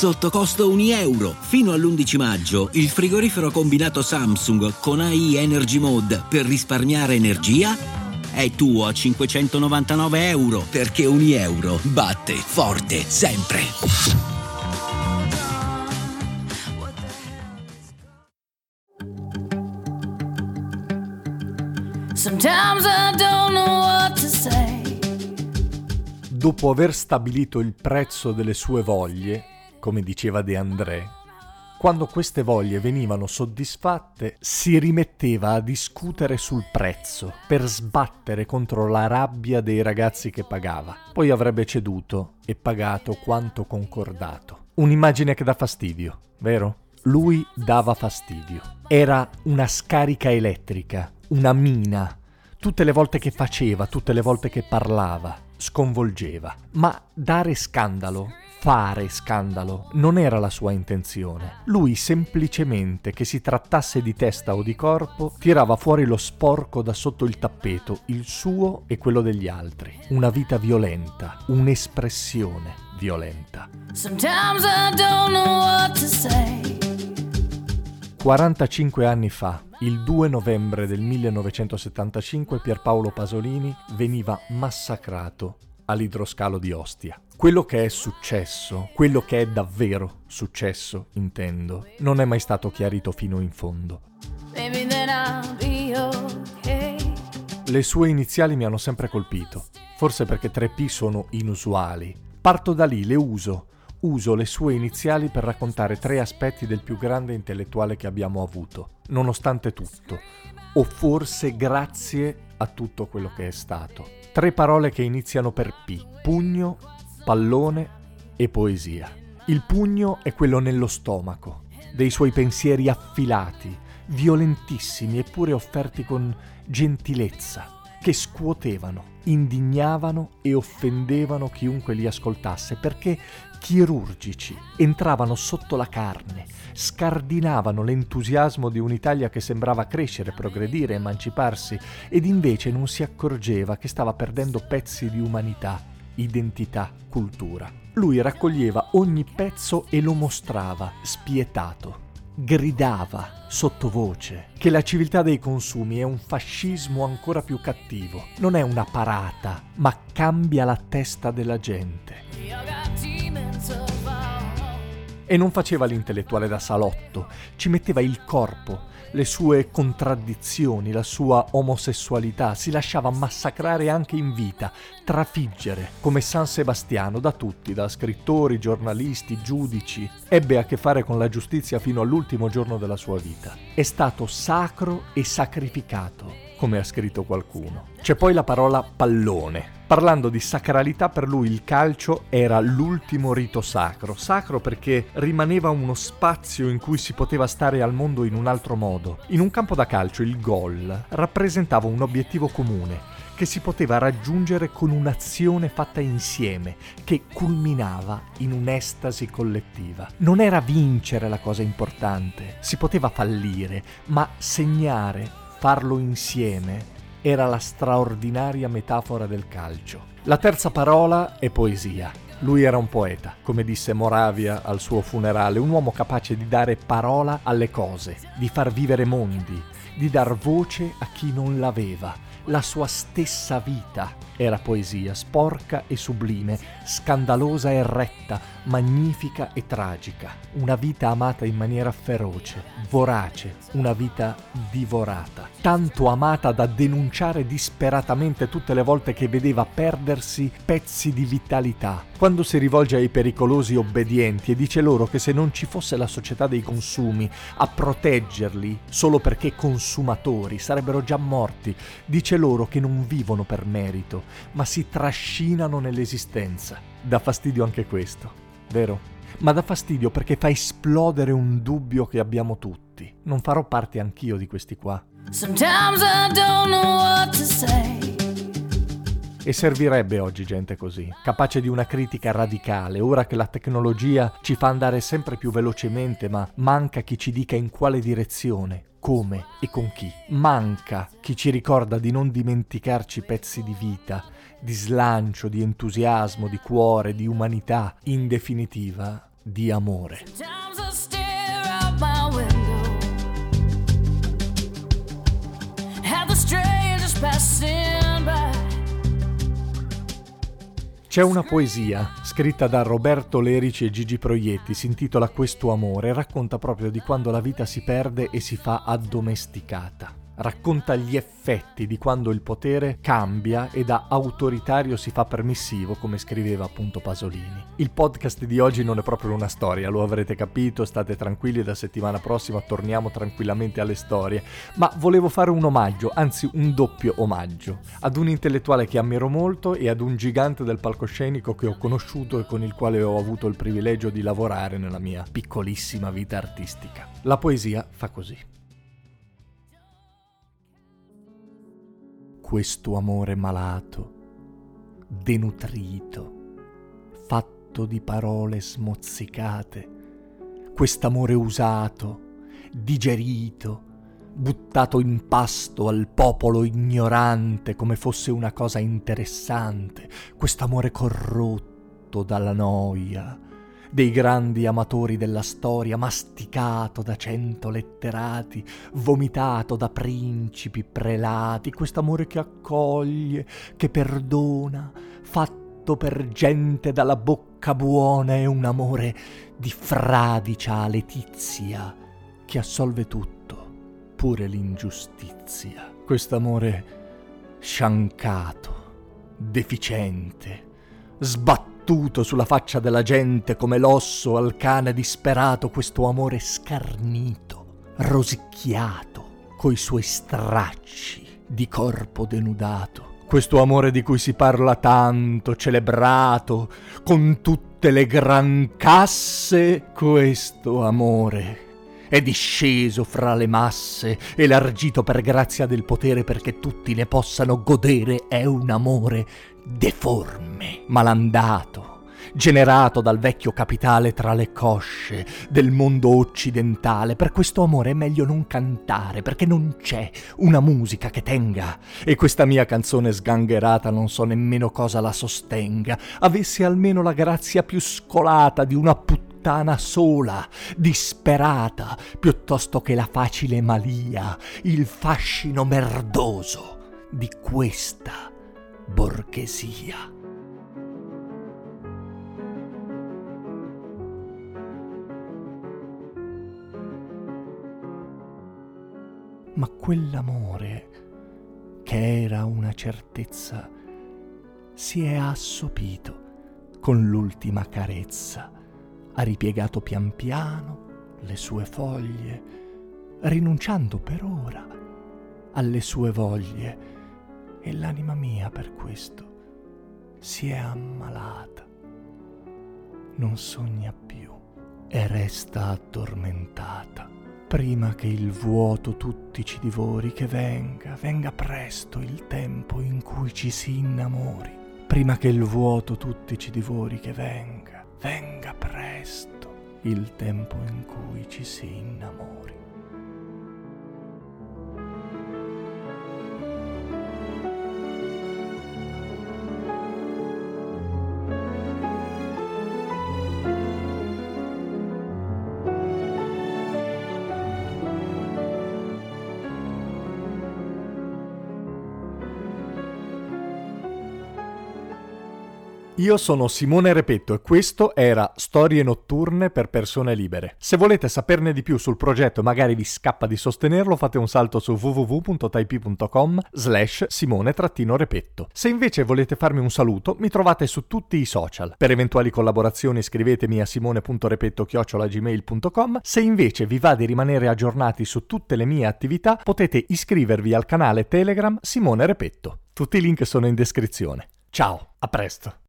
sotto costo 1 euro. Fino all'11 maggio il frigorifero combinato Samsung con AI Energy Mode per risparmiare energia è tuo a 599 euro perché ogni euro batte forte sempre. Sometimes I don't know what to say. Dopo aver stabilito il prezzo delle sue voglie, come diceva De André, quando queste voglie venivano soddisfatte, si rimetteva a discutere sul prezzo per sbattere contro la rabbia dei ragazzi che pagava. Poi avrebbe ceduto e pagato quanto concordato. Un'immagine che dà fastidio, vero? Lui dava fastidio. Era una scarica elettrica, una mina. Tutte le volte che faceva, tutte le volte che parlava, sconvolgeva. Ma dare scandalo, fare scandalo, non era la sua intenzione. Lui semplicemente, che si trattasse di testa o di corpo, tirava fuori lo sporco da sotto il tappeto, il suo e quello degli altri. Una vita violenta, un'espressione violenta. Sometimes I don't know what to say. 45 anni fa, il 2 novembre del 1975, Pierpaolo Pasolini veniva massacrato all'idroscalo di Ostia. Quello che è successo, quello che è davvero successo, intendo, non è mai stato chiarito fino in fondo. Le sue iniziali mi hanno sempre colpito, forse perché 3P sono inusuali. Parto da lì, le uso uso le sue iniziali per raccontare tre aspetti del più grande intellettuale che abbiamo avuto, nonostante tutto, o forse grazie a tutto quello che è stato. Tre parole che iniziano per P, pugno, pallone e poesia. Il pugno è quello nello stomaco, dei suoi pensieri affilati, violentissimi eppure offerti con gentilezza, che scuotevano, indignavano e offendevano chiunque li ascoltasse perché chirurgici, entravano sotto la carne, scardinavano l'entusiasmo di un'Italia che sembrava crescere, progredire, emanciparsi, ed invece non si accorgeva che stava perdendo pezzi di umanità, identità, cultura. Lui raccoglieva ogni pezzo e lo mostrava, spietato. Gridava sottovoce che la civiltà dei consumi è un fascismo ancora più cattivo. Non è una parata, ma cambia la testa della gente. E non faceva l'intellettuale da salotto, ci metteva il corpo, le sue contraddizioni, la sua omosessualità, si lasciava massacrare anche in vita, trafiggere, come San Sebastiano, da tutti, da scrittori, giornalisti, giudici. Ebbe a che fare con la giustizia fino all'ultimo giorno della sua vita. È stato sacro e sacrificato come ha scritto qualcuno. C'è poi la parola pallone. Parlando di sacralità, per lui il calcio era l'ultimo rito sacro. Sacro perché rimaneva uno spazio in cui si poteva stare al mondo in un altro modo. In un campo da calcio il gol rappresentava un obiettivo comune che si poteva raggiungere con un'azione fatta insieme, che culminava in un'estasi collettiva. Non era vincere la cosa importante, si poteva fallire, ma segnare farlo insieme era la straordinaria metafora del calcio. La terza parola è poesia. Lui era un poeta, come disse Moravia al suo funerale, un uomo capace di dare parola alle cose, di far vivere mondi, di dar voce a chi non l'aveva. La sua stessa vita era poesia, sporca e sublime, scandalosa e retta, magnifica e tragica. Una vita amata in maniera feroce, vorace, una vita divorata. Tanto amata da denunciare disperatamente tutte le volte che vedeva perdersi pezzi di vitalità. Quando si rivolge ai pericolosi obbedienti e dice loro che se non ci fosse la società dei consumi a proteggerli solo perché consumatori sarebbero già morti, dice loro che non vivono per merito, ma si trascinano nell'esistenza. Dà fastidio anche questo, vero? Ma dà fastidio perché fa esplodere un dubbio che abbiamo tutti. Non farò parte anch'io di questi qua. E servirebbe oggi gente così, capace di una critica radicale, ora che la tecnologia ci fa andare sempre più velocemente, ma manca chi ci dica in quale direzione, come e con chi. Manca chi ci ricorda di non dimenticarci pezzi di vita, di slancio, di entusiasmo, di cuore, di umanità. In definitiva, di amore. Sometimes C'è una poesia scritta da Roberto Lerici e Gigi Proietti, si intitola Questo amore e racconta proprio di quando la vita si perde e si fa addomesticata. Racconta gli effetti di quando il potere cambia e da autoritario si fa permissivo, come scriveva appunto Pasolini. Il podcast di oggi non è proprio una storia, lo avrete capito, state tranquilli, da settimana prossima torniamo tranquillamente alle storie, ma volevo fare un omaggio, anzi un doppio omaggio, ad un intellettuale che ammiro molto e ad un gigante del palcoscenico che ho conosciuto e con il quale ho avuto il privilegio di lavorare nella mia piccolissima vita artistica. La poesia fa così. Questo amore malato, denutrito, fatto di parole smozzicate, quest'amore usato, digerito, buttato in pasto al popolo ignorante come fosse una cosa interessante, quest'amore corrotto dalla noia, dei grandi amatori della storia, masticato da cento letterati, vomitato da principi, prelati, quest'amore che accoglie, che perdona, fatto per gente dalla bocca buona, è un amore di fradicia letizia, che assolve tutto, pure l'ingiustizia. Quest'amore sciancato, deficiente, sbattuto sulla faccia della gente come l'osso al cane disperato, questo amore scarnito, rosicchiato, coi suoi stracci di corpo denudato. Questo amore di cui si parla tanto, celebrato, con tutte le gran casse, questo amore è disceso fra le masse, elargito per grazia del potere perché tutti ne possano godere, è un amore deforme, malandato, generato dal vecchio capitale tra le cosce del mondo occidentale. Per questo amore è meglio non cantare, perché non c'è una musica che tenga. E questa mia canzone sgangherata non so nemmeno cosa la sostenga. Avesse almeno la grazia più scolata di una puttana sola, disperata, piuttosto che la facile malia, il fascino merdoso di questa borghesia. Ma quell'amore, che era una certezza, si è assopito con l'ultima carezza, ha ripiegato pian piano le sue foglie, rinunciando per ora alle sue voglie, e l'anima mia per questo si è ammalata. Non sogna più e resta addormentata. Prima che il vuoto tutti ci divori, che venga, venga presto il tempo in cui ci si innamori. Prima che il vuoto tutti ci divori, che venga, venga presto il tempo in cui ci si innamori. Io sono Simone Repetto e questo era Storie notturne per persone libere. Se volete saperne di più sul progetto e magari vi scappa di sostenerlo, fate un salto su www.taipi.com slash simone-repetto. Se invece volete farmi un saluto, mi trovate su tutti i social. Per eventuali collaborazioni scrivetemi a simone.repetto-gmail.com. Se invece vi va di rimanere aggiornati su tutte le mie attività, potete iscrivervi al canale Telegram Simone Repetto. Tutti i link sono in descrizione. Ciao, a presto!